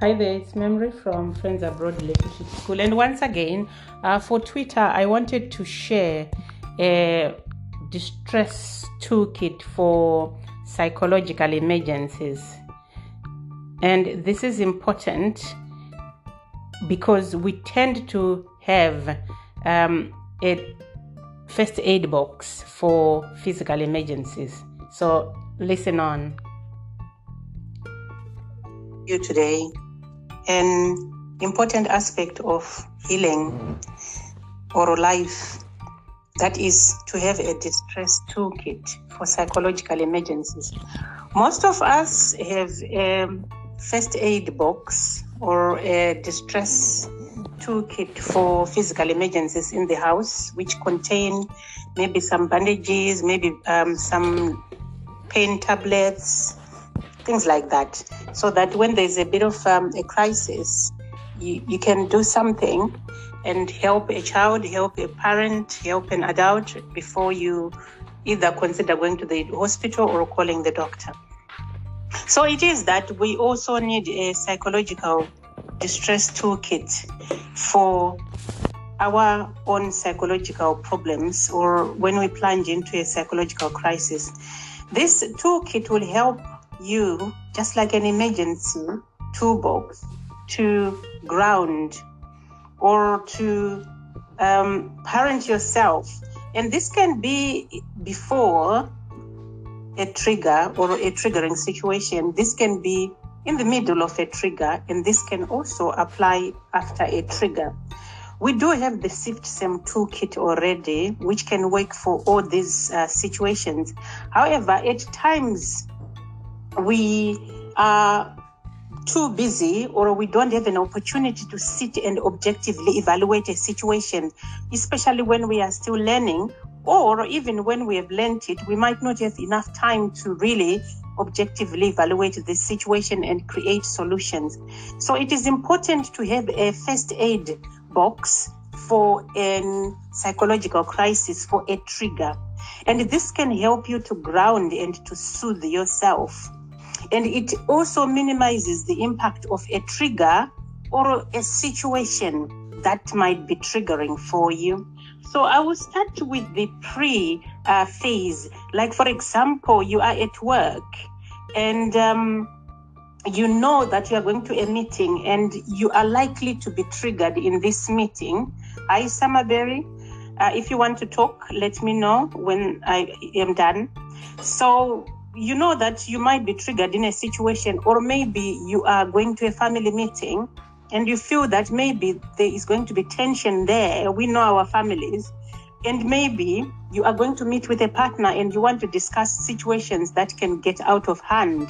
Hi there, it's Memory from Friends Abroad Relationship School. And once again, uh, for Twitter, I wanted to share a distress toolkit for psychological emergencies. And this is important because we tend to have um, a first aid box for physical emergencies. So listen on. You today an important aspect of healing or life that is to have a distress toolkit for psychological emergencies. Most of us have a first aid box or a distress toolkit for physical emergencies in the house, which contain maybe some bandages, maybe um, some pain tablets, things like that, so that when there's a bit of um, a crisis, you, you can do something and help a child, help a parent, help an adult before you either consider going to the hospital or calling the doctor. So it is that we also need a psychological distress toolkit for our own psychological problems or when we plunge into a psychological crisis. This toolkit will help you, just like an emergency toolbox, to ground or to um, parent yourself. And this can be before a trigger or a triggering situation. This can be in the middle of a trigger, and this can also apply after a trigger. We do have the SIFT-SEM toolkit already, which can work for all these uh, situations. However, at times we are too busy or we don't have an opportunity to sit and objectively evaluate a situation, especially when we are still learning, or even when we have learned it, we might not have enough time to really objectively evaluate the situation and create solutions. So it is important to have a first aid box for a psychological crisis, for a trigger. And this can help you to ground and to soothe yourself and it also minimizes the impact of a trigger or a situation that might be triggering for you. So I will start with the pre uh, phase. Like, for example, you are at work and um, you know that you are going to a meeting and you are likely to be triggered in this meeting. Hi, Summerberry. Uh, if you want to talk, let me know when I am done. So you know that you might be triggered in a situation, or maybe you are going to a family meeting and you feel that maybe there is going to be tension there. We know our families. And maybe you are going to meet with a partner and you want to discuss situations that can get out of hand.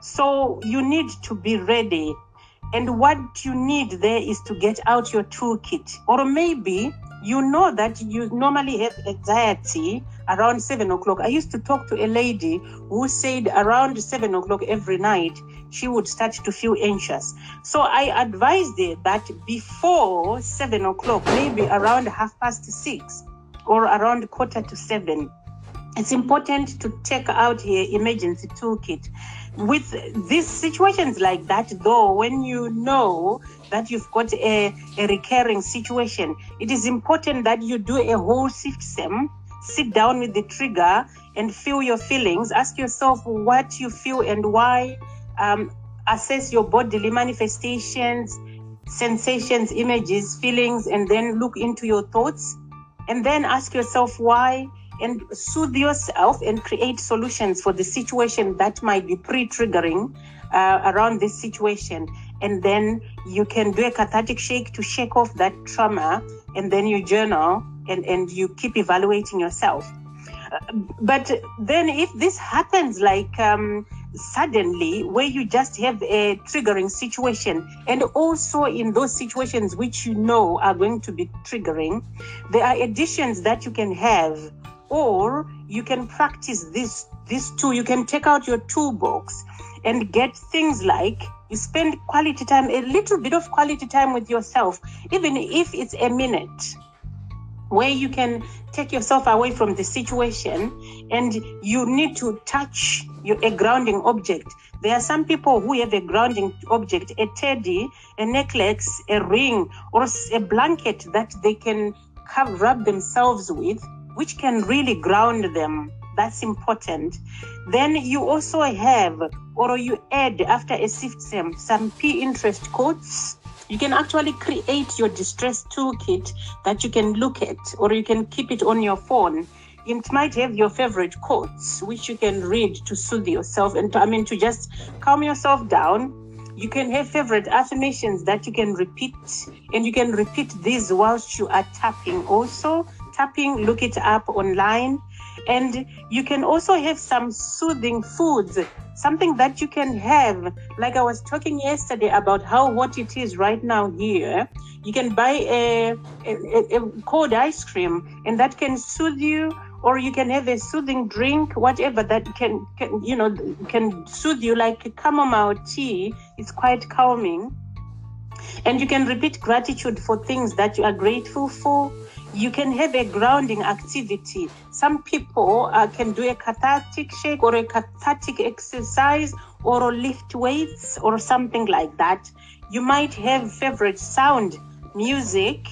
So you need to be ready. And what you need there is to get out your toolkit. Or maybe you know that you normally have anxiety around seven o'clock. I used to talk to a lady who said around seven o'clock every night she would start to feel anxious. So I advised her that before seven o'clock, maybe around half past six or around quarter to seven, it's important to take out your emergency toolkit with these situations like that though when you know that you've got a, a recurring situation it is important that you do a whole system sit down with the trigger and feel your feelings. Ask yourself what you feel and why. Um, assess your bodily manifestations sensations images feelings and then look into your thoughts. And then ask yourself why and soothe yourself and create solutions for the situation that might be pre-triggering uh, around this situation. And then you can do a cathartic shake to shake off that trauma. And then you journal and, and you keep evaluating yourself. Uh, but then if this happens like um, suddenly where you just have a triggering situation and also in those situations which you know are going to be triggering there are additions that you can have or you can practice this this too you can take out your toolbox and get things like you spend quality time a little bit of quality time with yourself even if it's a minute where you can take yourself away from the situation and you need to touch you a grounding object. There are some people who have a grounding object, a teddy, a necklace, a ring, or a blanket that they can have, rub themselves with, which can really ground them. That's important. Then you also have, or you add after a system, some Pinterest quotes. You can actually create your distress toolkit that you can look at, or you can keep it on your phone. It might have your favorite quotes which you can read to soothe yourself and to, i mean to just calm yourself down. You can have favorite affirmations that you can repeat and you can repeat these whilst you are tapping also. Tapping look it up online. And you can also have some soothing foods something that you can have like i was talking yesterday about how hot it is right now here you can buy a, a, a cold ice cream and that can soothe you or you can have a soothing drink, whatever that can, can you know, can soothe you, like chamomile tea. It's quite calming. And you can repeat gratitude for things that you are grateful for. You can have a grounding activity. Some people uh, can do a cathartic shake or a cathartic exercise or lift weights or something like that. You might have favorite sound, music,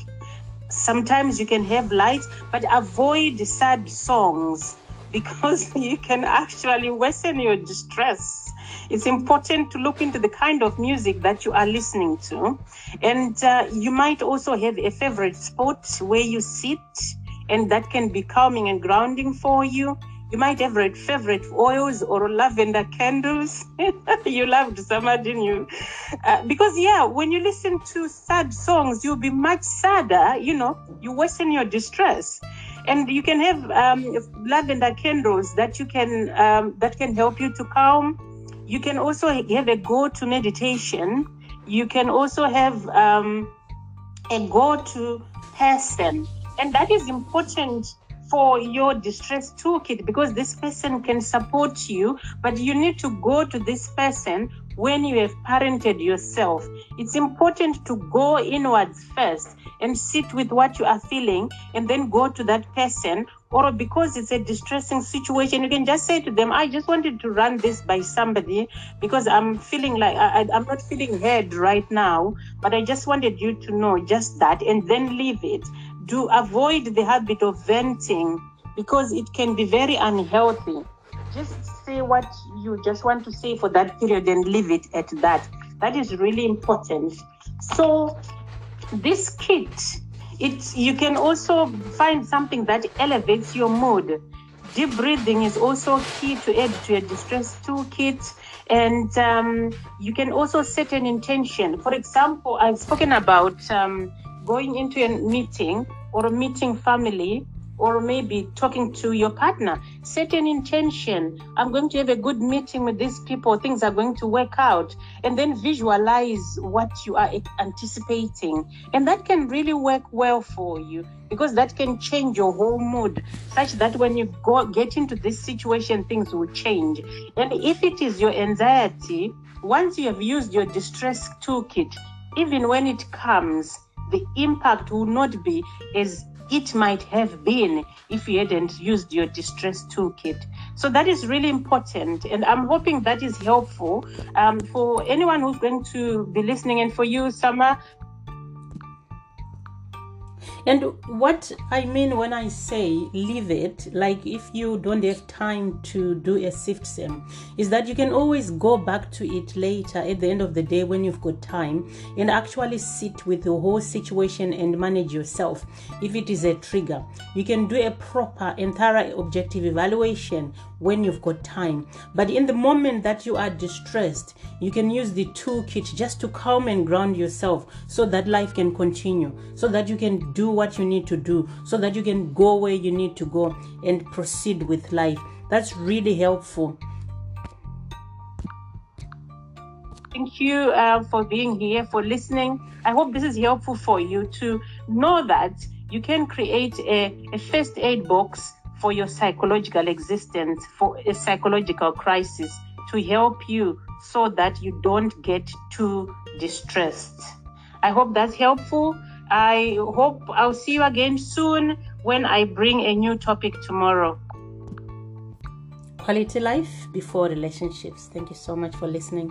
sometimes you can have light, but avoid sad songs because you can actually worsen your distress. It's important to look into the kind of music that you are listening to. And uh, you might also have a favorite spot where you sit, and that can be calming and grounding for you. You might have red favorite oils or lavender candles. you loved summer, didn't you? Uh, because, yeah, when you listen to sad songs, you'll be much sadder. You know, you worsen your distress. And you can have um, lavender candles that you can um, that can help you to calm. You can also have a go-to meditation. You can also have um, a go-to person, and that is important for your distress toolkit because this person can support you, but you need to go to this person when you have parented yourself. It's important to go inwards first and sit with what you are feeling and then go to that person. Or because it's a distressing situation, you can just say to them, I just wanted to run this by somebody because I'm feeling like I, I'm not feeling heard right now, but I just wanted you to know just that and then leave it do avoid the habit of venting because it can be very unhealthy. Just say what you just want to say for that period and leave it at that. That is really important. So this kit, it you can also find something that elevates your mood. Deep breathing is also key to add to your distress toolkit. And um, you can also set an intention. For example, I've spoken about um, going into a meeting or a meeting family or maybe talking to your partner. Set an intention. I'm going to have a good meeting with these people. Things are going to work out. And then visualize what you are anticipating. And that can really work well for you because that can change your whole mood such that when you go get into this situation things will change. And if it is your anxiety once you have used your distress toolkit even when it comes the impact will not be as it might have been if you hadn't used your distress toolkit. So that is really important. And I'm hoping that is helpful um, for anyone who's going to be listening and for you, Summer. And what I mean when I say leave it, like if you don't have time to do a sift sim, is that you can always go back to it later at the end of the day when you've got time and actually sit with the whole situation and manage yourself. If it is a trigger, you can do a proper and thorough objective evaluation when you've got time. But in the moment that you are distressed, you can use the toolkit just to calm and ground yourself so that life can continue, so that you can do what you need to do, so that you can go where you need to go and proceed with life. That's really helpful. Thank you uh, for being here, for listening. I hope this is helpful for you to know that you can create a, a first aid box for your psychological existence, for a psychological crisis, to help you so that you don't get too distressed. I hope that's helpful. I hope I'll see you again soon when I bring a new topic tomorrow. quality life before relationships. Thank you so much for listening.